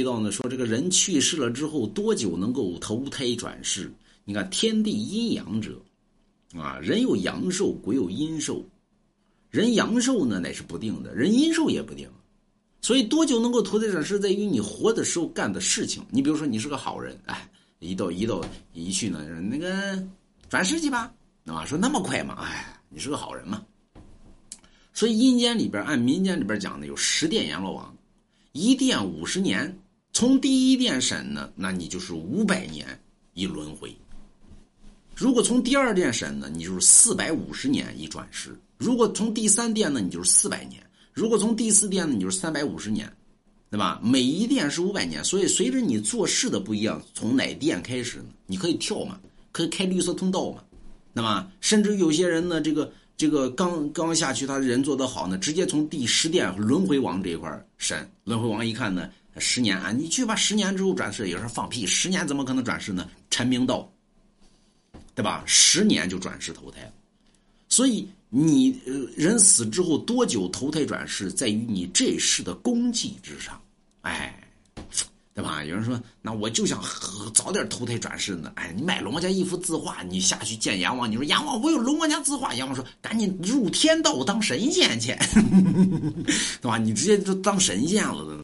提到呢，说这个人去世了之后多久能够投胎转世？你看天地阴阳者，啊，人有阳寿，鬼有阴寿。人阳寿呢乃是不定的，人阴寿也不定。所以多久能够投胎转世，在于你活的时候干的事情。你比如说，你是个好人，哎，一到一到一去呢，那个转世去吧，啊，说那么快吗？哎，你是个好人嘛。所以阴间里边按民间里边讲的有十殿阎罗王，一殿五十年。从第一殿审呢，那你就是五百年一轮回；如果从第二殿审呢，你就是四百五十年一转世；如果从第三殿呢，你就是四百年；如果从第四殿呢，你就是三百五十年，对吧？每一殿是五百年，所以随着你做事的不一样，从哪殿开始呢？你可以跳嘛，可以开绿色通道嘛，那么？甚至有些人呢，这个这个刚刚下去，他人做得好呢，直接从第十殿轮回王这一块审，轮回王一看呢。十年啊，你去吧。十年之后转世，有人放屁。十年怎么可能转世呢？陈明道，对吧？十年就转世投胎。所以你呃人死之后多久投胎转世，在于你这世的功绩之上。哎，对吧？有人说，那我就想早点投胎转世呢。哎，你买龙王家一幅字画，你下去见阎王，你说阎王，我有龙王家字画。阎王说，赶紧入天道当神仙去，对吧？你直接就当神仙了。